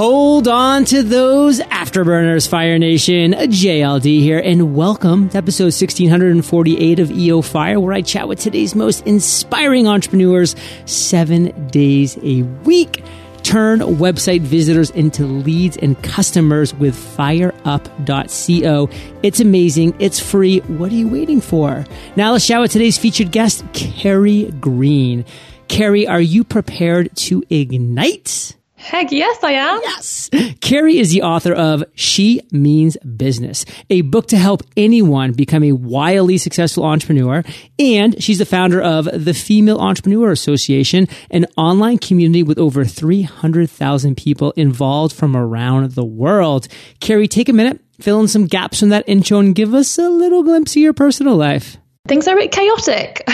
Hold on to those afterburners, Fire Nation. JLD here, and welcome to episode 1648 of EO Fire, where I chat with today's most inspiring entrepreneurs seven days a week. Turn website visitors into leads and customers with fireup.co. It's amazing. It's free. What are you waiting for? Now let's chat with today's featured guest, Carrie Green. Carrie, are you prepared to ignite? Heck yes, I am. Yes. Carrie is the author of She Means Business, a book to help anyone become a wildly successful entrepreneur. And she's the founder of the Female Entrepreneur Association, an online community with over 300,000 people involved from around the world. Carrie, take a minute, fill in some gaps from that intro and give us a little glimpse of your personal life. Things are a bit chaotic.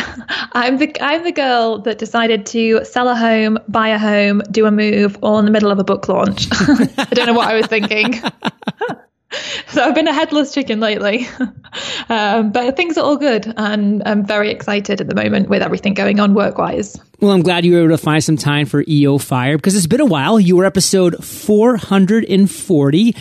I'm the I'm the girl that decided to sell a home, buy a home, do a move, all in the middle of a book launch. I don't know what I was thinking. so I've been a headless chicken lately, um, but things are all good, and I'm very excited at the moment with everything going on work wise. Well, I'm glad you were able to find some time for EO Fire because it's been a while. You were episode 440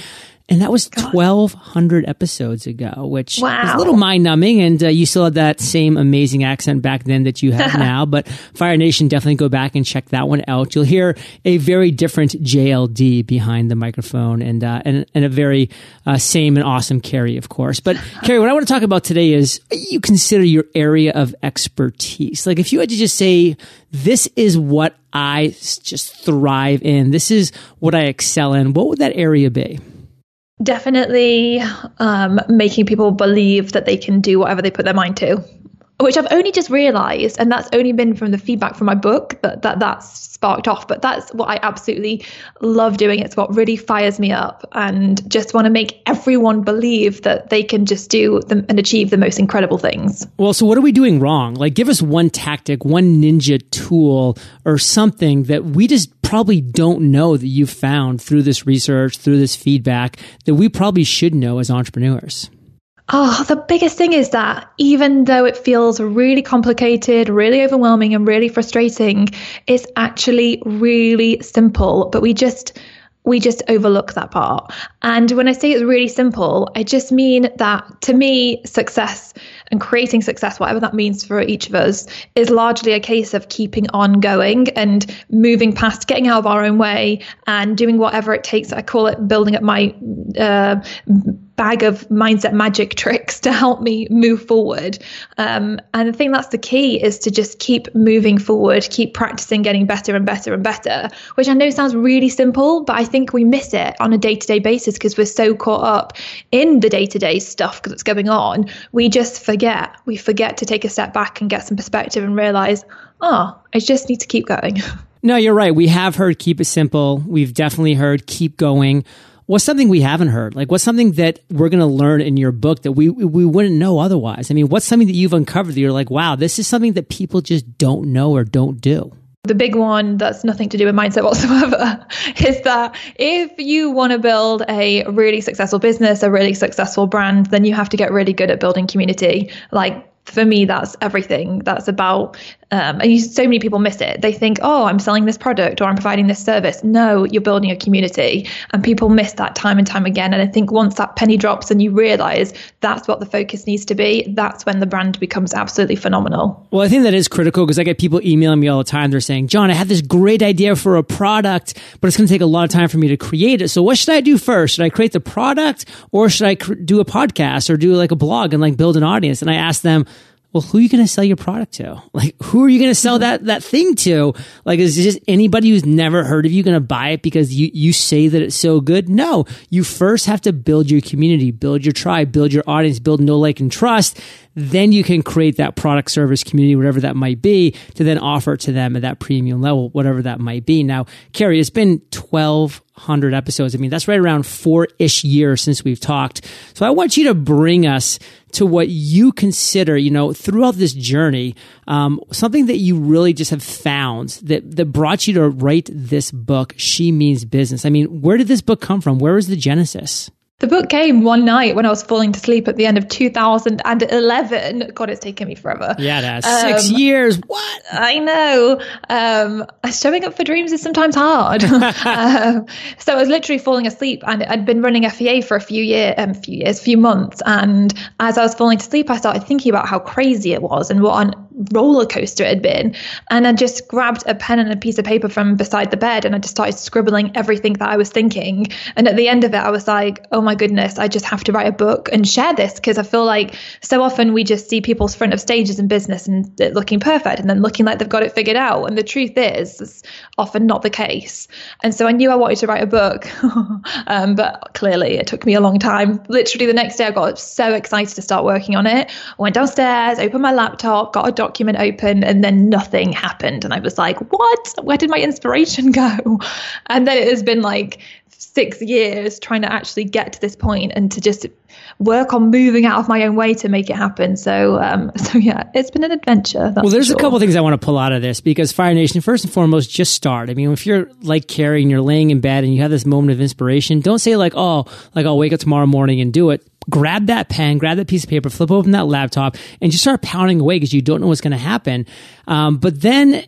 and that was 1200 episodes ago which wow. is a little mind numbing and uh, you still had that same amazing accent back then that you have now but fire nation definitely go back and check that one out. You'll hear a very different jld behind the microphone and uh, and, and, a very uh, same and awesome carrie of course. But carrie what i want to talk about today is you consider your area of expertise. Like if you had to just say this is what i just thrive in. This is what i excel in what would that area be Definitely um, making people believe that they can do whatever they put their mind to, which I've only just realized, and that's only been from the feedback from my book that, that that's sparked off. But that's what I absolutely love doing. It's what really fires me up, and just want to make everyone believe that they can just do them and achieve the most incredible things. Well, so what are we doing wrong? Like, give us one tactic, one ninja tool, or something that we just probably don't know that you've found through this research, through this feedback that we probably should know as entrepreneurs? Oh, the biggest thing is that even though it feels really complicated, really overwhelming, and really frustrating, it's actually really simple. But we just we just overlook that part. And when I say it's really simple, I just mean that to me, success and creating success, whatever that means for each of us, is largely a case of keeping on going and moving past, getting out of our own way and doing whatever it takes. I call it building up my uh, bag of mindset magic tricks to help me move forward. Um, and I think that's the key is to just keep moving forward, keep practicing getting better and better and better, which I know sounds really simple, but I think we miss it on a day to day basis because we're so caught up in the day to day stuff that's going on. We just forget. We forget to take a step back and get some perspective and realize, oh, I just need to keep going. No, you're right. We have heard keep it simple. We've definitely heard keep going what's something we haven't heard? Like, what's something that we're going to learn in your book that we we wouldn't know otherwise? I mean, what's something that you've uncovered that you're like, wow, this is something that people just don't know or don't do? The big one that's nothing to do with mindset whatsoever is that if you want to build a really successful business, a really successful brand, then you have to get really good at building community. Like for me, that's everything. That's about um, and you, so many people miss it. They think, oh, I'm selling this product or I'm providing this service. No, you're building a community. And people miss that time and time again. And I think once that penny drops and you realize that's what the focus needs to be, that's when the brand becomes absolutely phenomenal. Well, I think that is critical because I get people emailing me all the time. They're saying, John, I have this great idea for a product, but it's going to take a lot of time for me to create it. So what should I do first? Should I create the product or should I cr- do a podcast or do like a blog and like build an audience? And I ask them, well, who are you going to sell your product to? Like, who are you going to sell that, that thing to? Like, is just anybody who's never heard of you going to buy it because you, you say that it's so good? No, you first have to build your community, build your tribe, build your audience, build no like, and trust. Then you can create that product service community, whatever that might be, to then offer it to them at that premium level, whatever that might be. Now, Carrie, it's been 1200 episodes. I mean, that's right around four ish years since we've talked. So I want you to bring us to what you consider, you know, throughout this journey, um, something that you really just have found that, that brought you to write this book, She Means Business. I mean, where did this book come from? Where was the genesis? The book came one night when I was falling to sleep at the end of 2011. God, it's taken me forever. Yeah, that's um, six years. What? I know. Um, showing up for dreams is sometimes hard. um, so I was literally falling asleep, and I'd been running FEA for a few year, um, few years, few months. And as I was falling to sleep, I started thinking about how crazy it was and what an roller coaster it had been. And I just grabbed a pen and a piece of paper from beside the bed, and I just started scribbling everything that I was thinking. And at the end of it, I was like, oh my goodness, I just have to write a book and share this because I feel like so often we just see people's front of stages in business and looking perfect and then looking like they've got it figured out. And the truth is, it's often not the case. And so I knew I wanted to write a book, um, but clearly it took me a long time. Literally the next day, I got so excited to start working on it. I went downstairs, opened my laptop, got a document open, and then nothing happened. And I was like, what? Where did my inspiration go? And then it has been like six years trying to actually get to this point and to just work on moving out of my own way to make it happen. So, um, so yeah, it's been an adventure. well, there's sure. a couple things I want to pull out of this because Fire Nation, first and foremost, just start. I mean, if you're like Carrie and you're laying in bed and you have this moment of inspiration, don't say like, oh, like I'll wake up tomorrow morning and do it grab that pen, grab that piece of paper, flip open that laptop, and just start pounding away because you don't know what's going to happen. Um, but then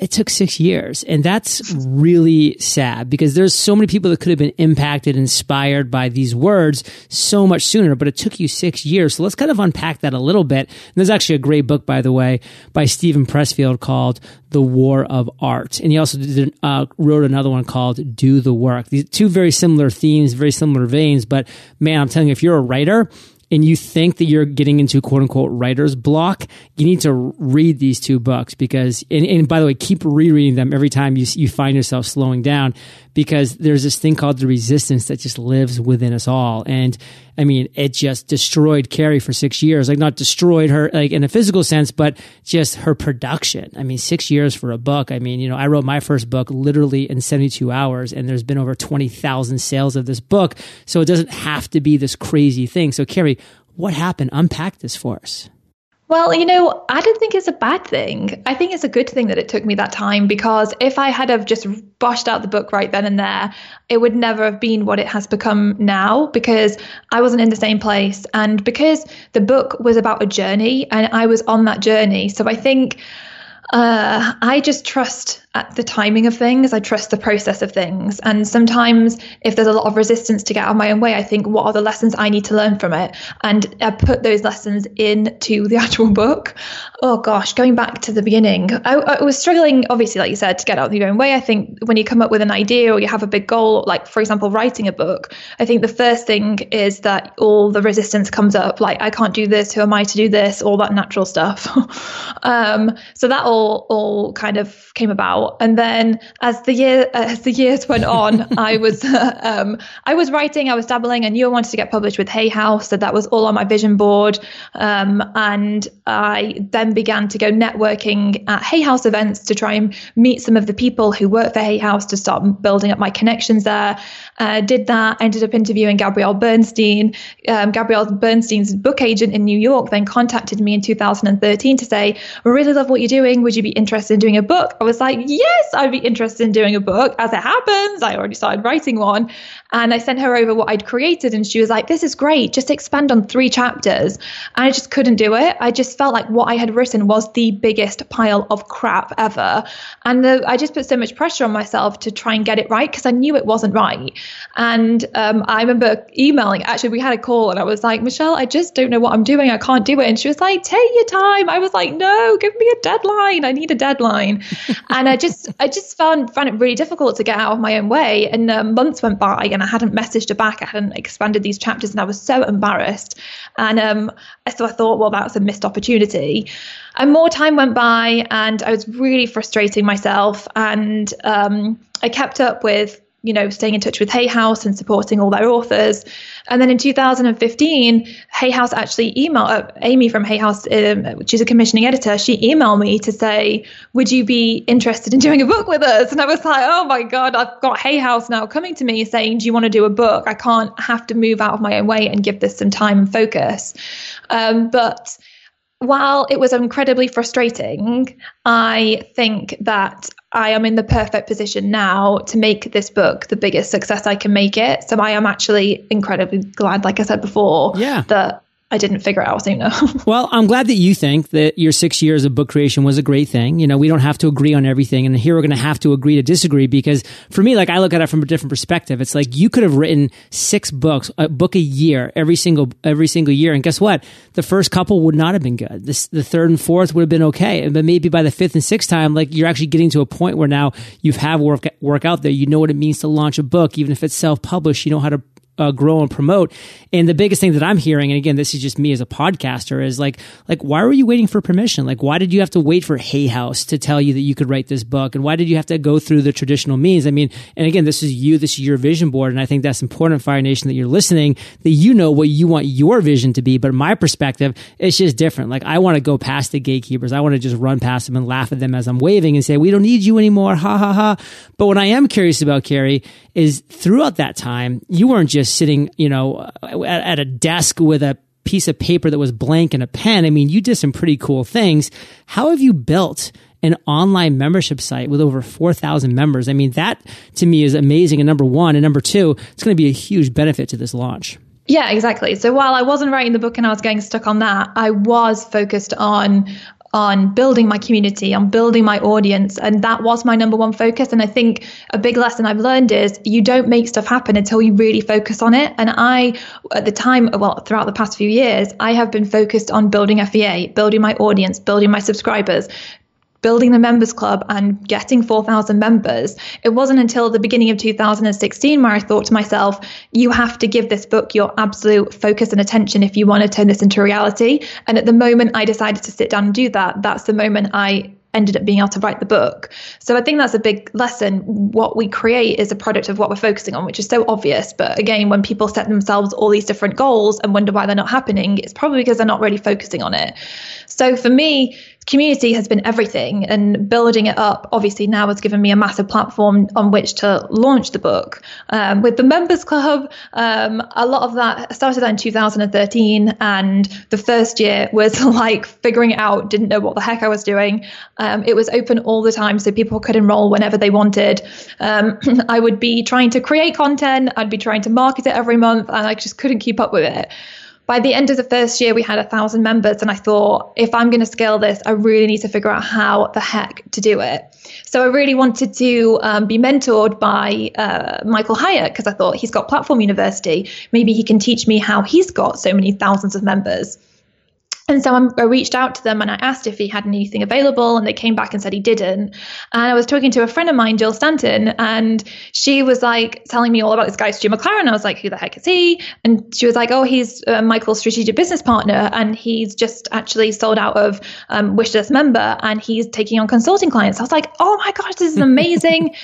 it took six years. And that's really sad because there's so many people that could have been impacted, inspired by these words so much sooner, but it took you six years. So let's kind of unpack that a little bit. And there's actually a great book, by the way, by Steven Pressfield called The War of Art. And he also did, uh, wrote another one called Do the Work. These two very similar themes, very similar veins. But man, I'm telling you, if you're a writer, and you think that you're getting into quote unquote writer's block, you need to read these two books because, and, and by the way, keep rereading them every time you, you find yourself slowing down because there's this thing called the resistance that just lives within us all. And I mean, it just destroyed Carrie for six years. Like not destroyed her like in a physical sense, but just her production. I mean, six years for a book. I mean, you know, I wrote my first book literally in 72 hours and there's been over 20,000 sales of this book. So it doesn't have to be this crazy thing. So Carrie, what happened? Unpack this for us. Well, you know, I don't think it's a bad thing. I think it's a good thing that it took me that time because if I had have just bashed out the book right then and there, it would never have been what it has become now because I wasn't in the same place and because the book was about a journey and I was on that journey. So I think uh, I just trust at the timing of things. I trust the process of things. And sometimes, if there's a lot of resistance to get out of my own way, I think, what are the lessons I need to learn from it? And I put those lessons into the actual book. Oh gosh, going back to the beginning, I, I, was struggling, obviously, like you said, to get out of your own way. I think when you come up with an idea or you have a big goal, like for example, writing a book, I think the first thing is that all the resistance comes up, like I can't do this, who am I to do this, all that natural stuff. um, so that all all kind of came about And then as the year as the years went on, I was um, I was writing, I was dabbling. I knew I wanted to get published with Hay House, so that was all on my vision board. Um, and I then began to go networking at Hay House events to try and meet some of the people who work for Hay House to start building up my connections there. Uh, did that, ended up interviewing Gabrielle Bernstein. Um, Gabrielle Bernstein's book agent in New York then contacted me in 2013 to say, "We really love what you're doing. Would you be interested in doing a book?" I was like, yes, I'd be interested in doing a book. As it happens, I already started writing one. And I sent her over what I'd created, and she was like, This is great. Just expand on three chapters. And I just couldn't do it. I just felt like what I had written was the biggest pile of crap ever. And the, I just put so much pressure on myself to try and get it right because I knew it wasn't right. And um, I remember emailing, actually, we had a call, and I was like, Michelle, I just don't know what I'm doing. I can't do it. And she was like, Take your time. I was like, No, give me a deadline. I need a deadline. and I just, I just found, found it really difficult to get out of my own way. And uh, months went by, and I hadn't messaged her back. I hadn't expanded these chapters, and I was so embarrassed. And um, so I thought, well, that's a missed opportunity. And more time went by, and I was really frustrating myself. And um, I kept up with you know, staying in touch with Hay House and supporting all their authors. And then in 2015, Hay House actually emailed uh, Amy from Hay House, um, which is a commissioning editor. She emailed me to say, "Would you be interested in doing a book with us?" And I was like, "Oh my god, I've got Hay House now coming to me saying, do you want to do a book? I can't have to move out of my own way and give this some time and focus." Um, but while it was incredibly frustrating, I think that I am in the perfect position now to make this book the biggest success I can make it. So I am actually incredibly glad, like I said before, yeah. that I didn't figure out it out sooner. well, I'm glad that you think that your six years of book creation was a great thing. You know, we don't have to agree on everything. And here we're going to have to agree to disagree because for me, like I look at it from a different perspective. It's like you could have written six books, a book a year, every single, every single year. And guess what? The first couple would not have been good. This, the third and fourth would have been okay. But maybe by the fifth and sixth time, like you're actually getting to a point where now you've have work, work out there. You know what it means to launch a book, even if it's self published. You know how to uh, grow and promote. And the biggest thing that I'm hearing, and again, this is just me as a podcaster, is like, like, why were you waiting for permission? Like, why did you have to wait for Hay House to tell you that you could write this book? And why did you have to go through the traditional means? I mean, and again, this is you, this is your vision board. And I think that's important, Fire Nation, that you're listening, that you know what you want your vision to be. But my perspective, it's just different. Like, I want to go past the gatekeepers. I want to just run past them and laugh at them as I'm waving and say, we don't need you anymore. Ha ha ha. But what I am curious about, Carrie, is throughout that time, you weren't just sitting, you know, at, at a desk with a piece of paper that was blank and a pen. I mean, you did some pretty cool things. How have you built an online membership site with over 4,000 members? I mean, that to me is amazing. And number one, and number two, it's going to be a huge benefit to this launch. Yeah, exactly. So while I wasn't writing the book and I was getting stuck on that, I was focused on on building my community, on building my audience. And that was my number one focus. And I think a big lesson I've learned is you don't make stuff happen until you really focus on it. And I, at the time, well, throughout the past few years, I have been focused on building FEA, building my audience, building my subscribers, building the members club and getting 4,000 members. It wasn't until the beginning of 2016 where I thought to myself, you have to give this book your absolute focus and attention if you want to turn this into reality. And at the moment I decided to sit down and do that, that's the moment I ended up being able to write the book. So I think that's a big lesson. What we create is a product of what we're focusing on, which is so obvious. But again, when people set themselves all these different goals and wonder why they're not happening, it's probably because they're not really focusing on it. So for me, community has been everything and building it up obviously now has given me a massive platform on which to launch the book. Um, with the members club um, a lot of that I started that in 2013 and the first year was like figuring it out didn't know what the heck I was doing. Um, it was open all the time so people could enroll whenever they wanted. Um, I would be trying to create content I'd be trying to market it every month and I just couldn't keep up with it by the end of the first year, we had a thousand members, and I thought, if I'm going to scale this, I really need to figure out how the heck to do it. So I really wanted to um, be mentored by uh, Michael Hyatt because I thought he's got Platform University. Maybe he can teach me how he's got so many thousands of members. And so I reached out to them and I asked if he had anything available, and they came back and said he didn't. And I was talking to a friend of mine, Jill Stanton, and she was like telling me all about this guy, Stu McLaren. I was like, who the heck is he? And she was like, oh, he's uh, Michael's strategic business partner, and he's just actually sold out of um, Wishlist member, and he's taking on consulting clients. I was like, oh my gosh, this is amazing.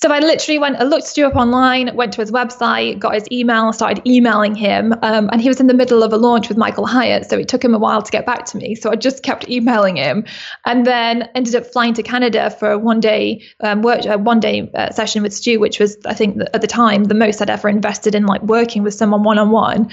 So I literally went, I looked Stu up online, went to his website, got his email, started emailing him. Um, and he was in the middle of a launch with Michael Hyatt. So it took him a while to get back to me. So I just kept emailing him and then ended up flying to Canada for a one day um, work, uh, one day uh, session with Stu, which was, I think, at the time, the most I'd ever invested in like working with someone one on one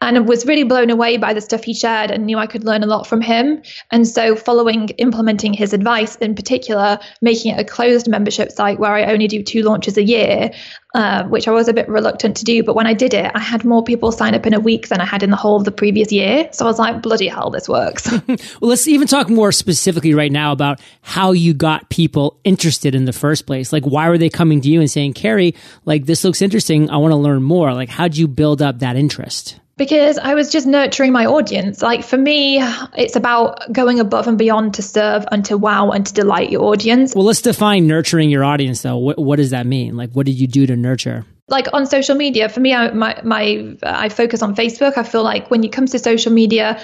and was really blown away by the stuff he shared and knew I could learn a lot from him. And so, following implementing his advice, in particular, making it a closed membership site where I only do two launches a year, uh, which I was a bit reluctant to do. But when I did it, I had more people sign up in a week than I had in the whole of the previous year. So I was like, bloody hell, this works. well, let's even talk more specifically right now about how you got people interested in the first place. Like, why were they coming to you and saying, Carrie, like, this looks interesting. I want to learn more. Like, how'd you build up that interest? Because I was just nurturing my audience. Like for me, it's about going above and beyond to serve and to wow and to delight your audience. Well, let's define nurturing your audience though. What, what does that mean? Like, what did you do to nurture? like on social media for me I, my, my i focus on facebook i feel like when it comes to social media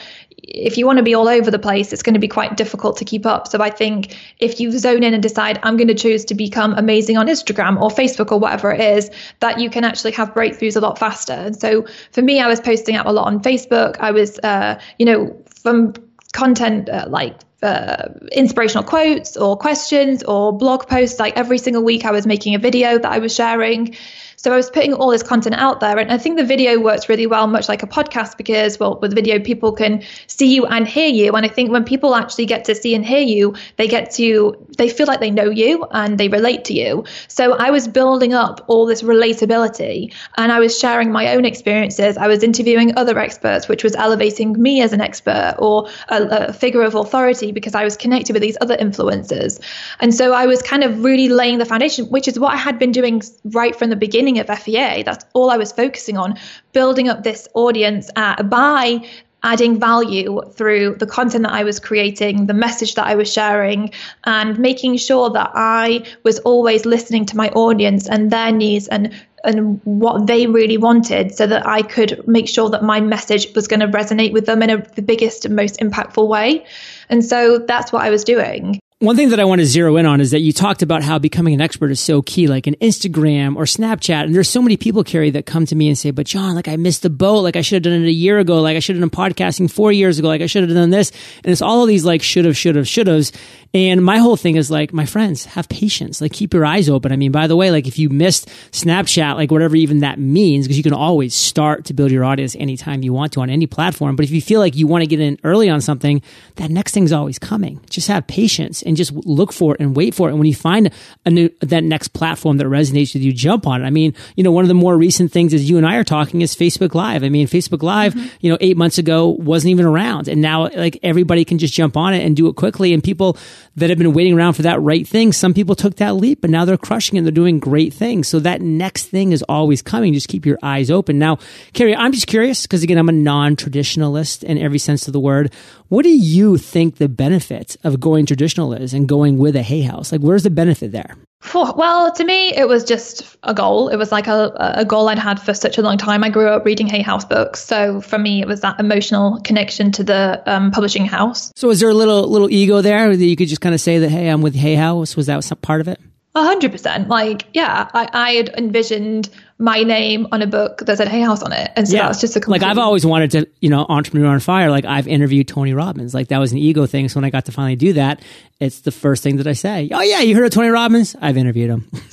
if you want to be all over the place it's going to be quite difficult to keep up so i think if you zone in and decide i'm going to choose to become amazing on instagram or facebook or whatever it is that you can actually have breakthroughs a lot faster and so for me i was posting out a lot on facebook i was uh, you know from content uh, like uh, inspirational quotes or questions or blog posts. Like every single week, I was making a video that I was sharing. So I was putting all this content out there. And I think the video works really well, much like a podcast, because, well, with video, people can see you and hear you. And I think when people actually get to see and hear you, they get to, they feel like they know you and they relate to you. So I was building up all this relatability and I was sharing my own experiences. I was interviewing other experts, which was elevating me as an expert or a, a figure of authority because I was connected with these other influencers. And so I was kind of really laying the foundation, which is what I had been doing right from the beginning of FEA. That's all I was focusing on, building up this audience uh, by adding value through the content that I was creating, the message that I was sharing, and making sure that I was always listening to my audience and their needs and and what they really wanted so that I could make sure that my message was going to resonate with them in a, the biggest and most impactful way. And so that's what I was doing. One thing that I want to zero in on is that you talked about how becoming an expert is so key, like an Instagram or Snapchat. And there's so many people, Carrie, that come to me and say, but John, like I missed the boat. Like I should have done it a year ago. Like I should have done podcasting four years ago. Like I should have done this. And it's all of these like should have, should have, should have's. And my whole thing is like, my friends, have patience. Like keep your eyes open. I mean, by the way, like if you missed Snapchat, like whatever even that means, because you can always start to build your audience anytime you want to on any platform. But if you feel like you want to get in early on something, that next thing's always coming. Just have patience and just look for it and wait for it. And when you find a new, that next platform that resonates with you, jump on it. I mean, you know, one of the more recent things as you and I are talking is Facebook Live. I mean, Facebook Live, mm-hmm. you know, eight months ago wasn't even around. And now like everybody can just jump on it and do it quickly. And people, that have been waiting around for that right thing. Some people took that leap and now they're crushing it. They're doing great things. So that next thing is always coming. Just keep your eyes open. Now, Carrie, I'm just curious because again, I'm a non-traditionalist in every sense of the word. What do you think the benefits of going traditional is and going with a Hay House? Like, where's the benefit there? Well, to me, it was just a goal. It was like a, a goal I'd had for such a long time. I grew up reading Hay House books, so for me, it was that emotional connection to the um, publishing house. So, is there a little little ego there that you could just kind of say that, hey, I'm with Hay House? Was that some part of it? A hundred percent. Like, yeah, I, I had envisioned my name on a book that said Hay House on it. And so yeah. that's just a complete... Like I've always wanted to, you know, entrepreneur on fire. Like I've interviewed Tony Robbins. Like that was an ego thing. So when I got to finally do that, it's the first thing that I say. Oh yeah, you heard of Tony Robbins? I've interviewed him.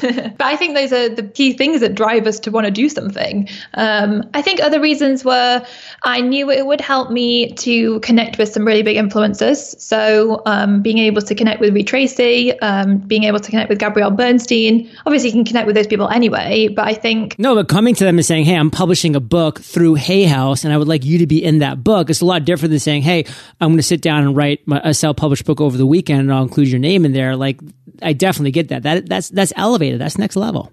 but I think those are the key things that drive us to want to do something. Um, I think other reasons were I knew it would help me to connect with some really big influencers. So um, being able to connect with Reid Tracy, um, being able to connect with Gabrielle Bernstein. Obviously, you can connect with those people anyway. But I think no, but coming to them and saying, "Hey, I'm publishing a book through Hay House, and I would like you to be in that book." It's a lot different than saying, "Hey, I'm going to sit down and write a self-published book over the weekend, and I'll include your name in there." Like, I definitely get that. That that's that's elevated. That's next level.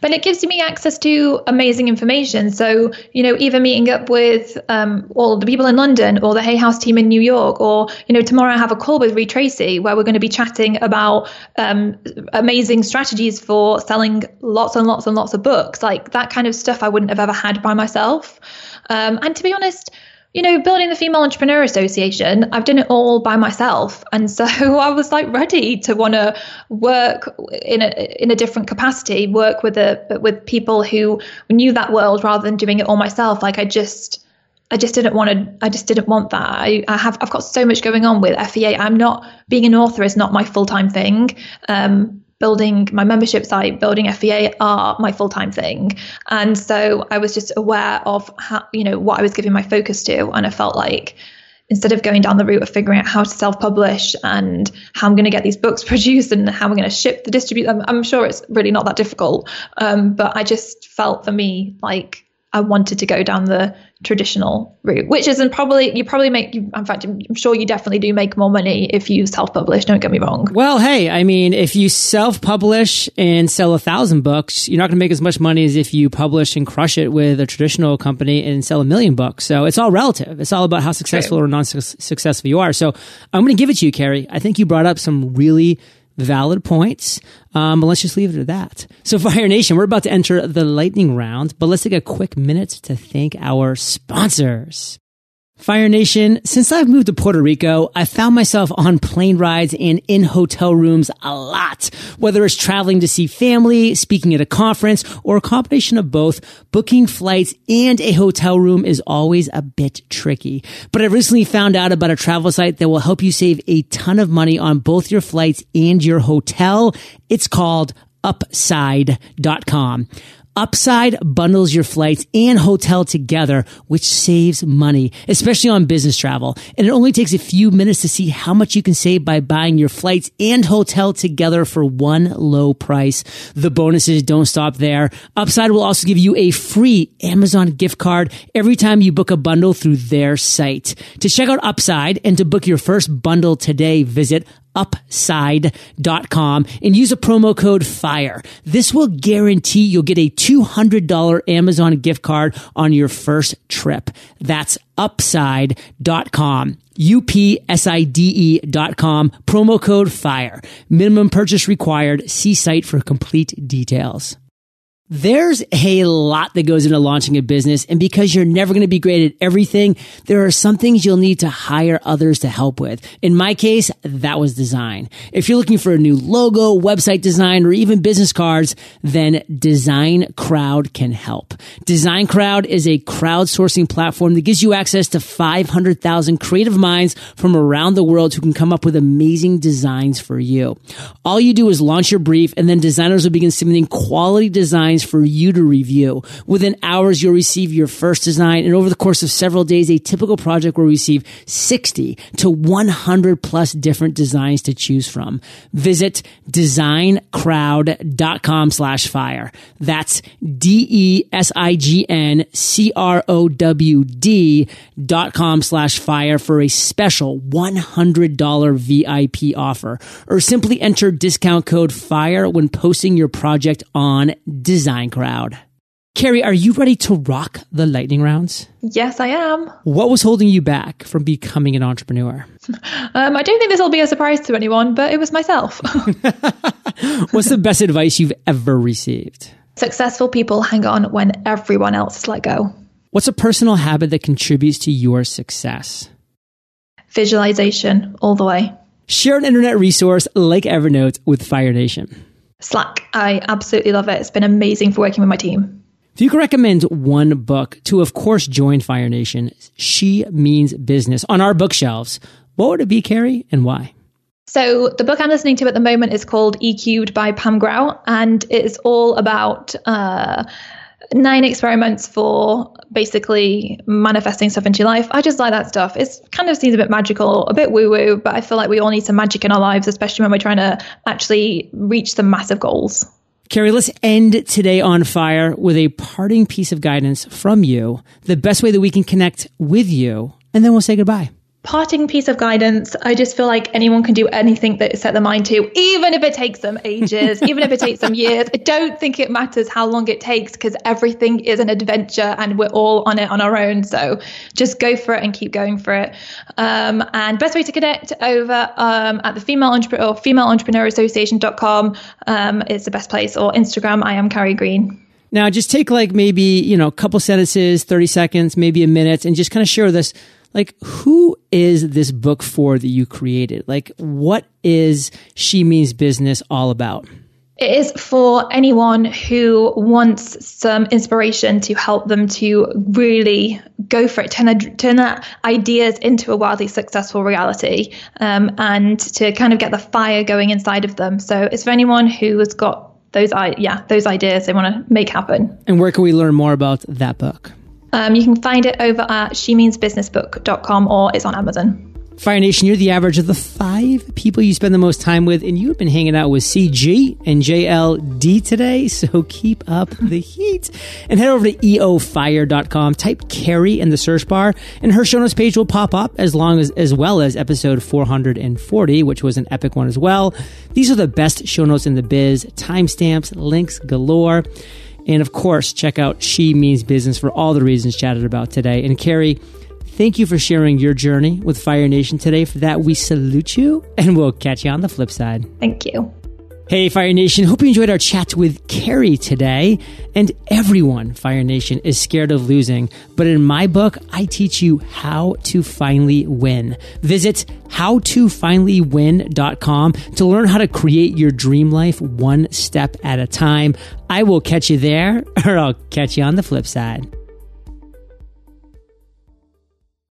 But it gives me access to amazing information. So, you know, either meeting up with um, all the people in London or the Hay House team in New York, or, you know, tomorrow I have a call with Reid Tracy where we're going to be chatting about um, amazing strategies for selling lots and lots and lots of books. Like that kind of stuff I wouldn't have ever had by myself. Um, and to be honest, you know, building the Female Entrepreneur Association, I've done it all by myself. And so I was like ready to want to work in a in a different capacity, work with a with people who knew that world rather than doing it all myself. Like I just I just didn't want to I just didn't want that. I, I have I've got so much going on with FEA. I'm not being an author is not my full-time thing. Um, building my membership site, building FEA are my full time thing. And so I was just aware of how, you know, what I was giving my focus to. And I felt like instead of going down the route of figuring out how to self publish and how I'm going to get these books produced and how I'm going to ship the distribute, I'm, I'm sure it's really not that difficult. Um, but I just felt for me like I wanted to go down the traditional route, which isn't probably you probably make. In fact, I'm sure you definitely do make more money if you self-publish. Don't get me wrong. Well, hey, I mean, if you self-publish and sell a thousand books, you're not going to make as much money as if you publish and crush it with a traditional company and sell a million books. So it's all relative. It's all about how successful True. or non-successful you are. So I'm going to give it to you, Carrie. I think you brought up some really valid points. Um, but let's just leave it at that. So Fire Nation, we're about to enter the lightning round, but let's take a quick minute to thank our sponsors. Fire Nation, since I've moved to Puerto Rico, I've found myself on plane rides and in hotel rooms a lot. Whether it's traveling to see family, speaking at a conference, or a combination of both, booking flights and a hotel room is always a bit tricky. But I recently found out about a travel site that will help you save a ton of money on both your flights and your hotel. It's called upside.com. Upside bundles your flights and hotel together, which saves money, especially on business travel. And it only takes a few minutes to see how much you can save by buying your flights and hotel together for one low price. The bonuses don't stop there. Upside will also give you a free Amazon gift card every time you book a bundle through their site. To check out Upside and to book your first bundle today, visit upside.com and use a promo code FIRE. This will guarantee you'll get a $200 Amazon gift card on your first trip. That's upside.com. U-P-S-I-D-E dot com. Promo code FIRE. Minimum purchase required. See site for complete details. There's a lot that goes into launching a business. And because you're never going to be great at everything, there are some things you'll need to hire others to help with. In my case, that was design. If you're looking for a new logo, website design, or even business cards, then DesignCrowd can help. DesignCrowd is a crowdsourcing platform that gives you access to 500,000 creative minds from around the world who can come up with amazing designs for you. All you do is launch your brief and then designers will begin submitting quality designs designs for you to review. Within hours, you'll receive your first design. And over the course of several days, a typical project will receive 60 to 100 plus different designs to choose from. Visit designcrowd.com slash fire. That's D-E-S-I-G-N-C-R-O-W-D dot com slash fire for a special $100 VIP offer or simply enter discount code FIRE when posting your project on Design DesignCrowd. Carrie, are you ready to rock the lightning rounds? Yes, I am. What was holding you back from becoming an entrepreneur? Um, I don't think this will be a surprise to anyone, but it was myself. What's the best advice you've ever received? Successful people hang on when everyone else let go. What's a personal habit that contributes to your success? Visualization all the way. Share an internet resource like Evernote with Fire Nation. Slack. I absolutely love it. It's been amazing for working with my team. If you could recommend one book to, of course, join Fire Nation, She Means Business on our bookshelves, what would it be, Carrie, and why? So the book I'm listening to at the moment is called E-Squared by Pam Grout, and it's all about uh, nine experiments for basically manifesting stuff into your life. I just like that stuff. It kind of seems a bit magical, a bit woo woo, but I feel like we all need some magic in our lives, especially when we're trying to actually reach some massive goals. Carrie, let's end today on fire with a parting piece of guidance from you, the best way that we can connect with you, and then we'll say goodbye parting piece of guidance. I just feel like anyone can do anything that set their mind to even if it takes them ages even if it takes them years. I don't think it matters how long it takes because everything is an adventure and we're all on it on our own. So just go for it and keep going for it. Um, and best way to connect over um, at the female entrepreneur female entrepreneur association.com um, is the best place. Or instagram i am carrie green. Now just take like maybe you know a couple sentences 30 seconds maybe a minute and just kind of share this like who is this book for that you created like what is she means business all about it is for anyone who wants some inspiration to help them to really go for it, turn, their, turn their ideas into a wildly successful reality, um, and to kind of get the fire going inside of them. So it's for anyone who has got those, yeah, those ideas they want to make happen. And where can we learn more about that book? Um, you can find it over at shemeansbusinessbook.com or it's on Amazon. Fire Nation, you're the average of the five people you spend the most time with, and you've been hanging out with CG and JLD today, so keep up the heat. And head over to eofire.com, type Carrie in the search bar, and her show notes page will pop up as long as, as well as episode 440, which was an epic one as well. These are the best show notes in the biz, timestamps, links galore. And of course, check out She Means Business for all the reasons chatted about today. And Carrie, thank you for sharing your journey with Fire Nation today. For that, we salute you and we'll catch you on the flip side. Thank you. Hey, Fire Nation. Hope you enjoyed our chat with Carrie today. And everyone, Fire Nation, is scared of losing. But in my book, I teach you how to finally win. Visit howtofinallywin.com to learn how to create your dream life one step at a time. I will catch you there, or I'll catch you on the flip side.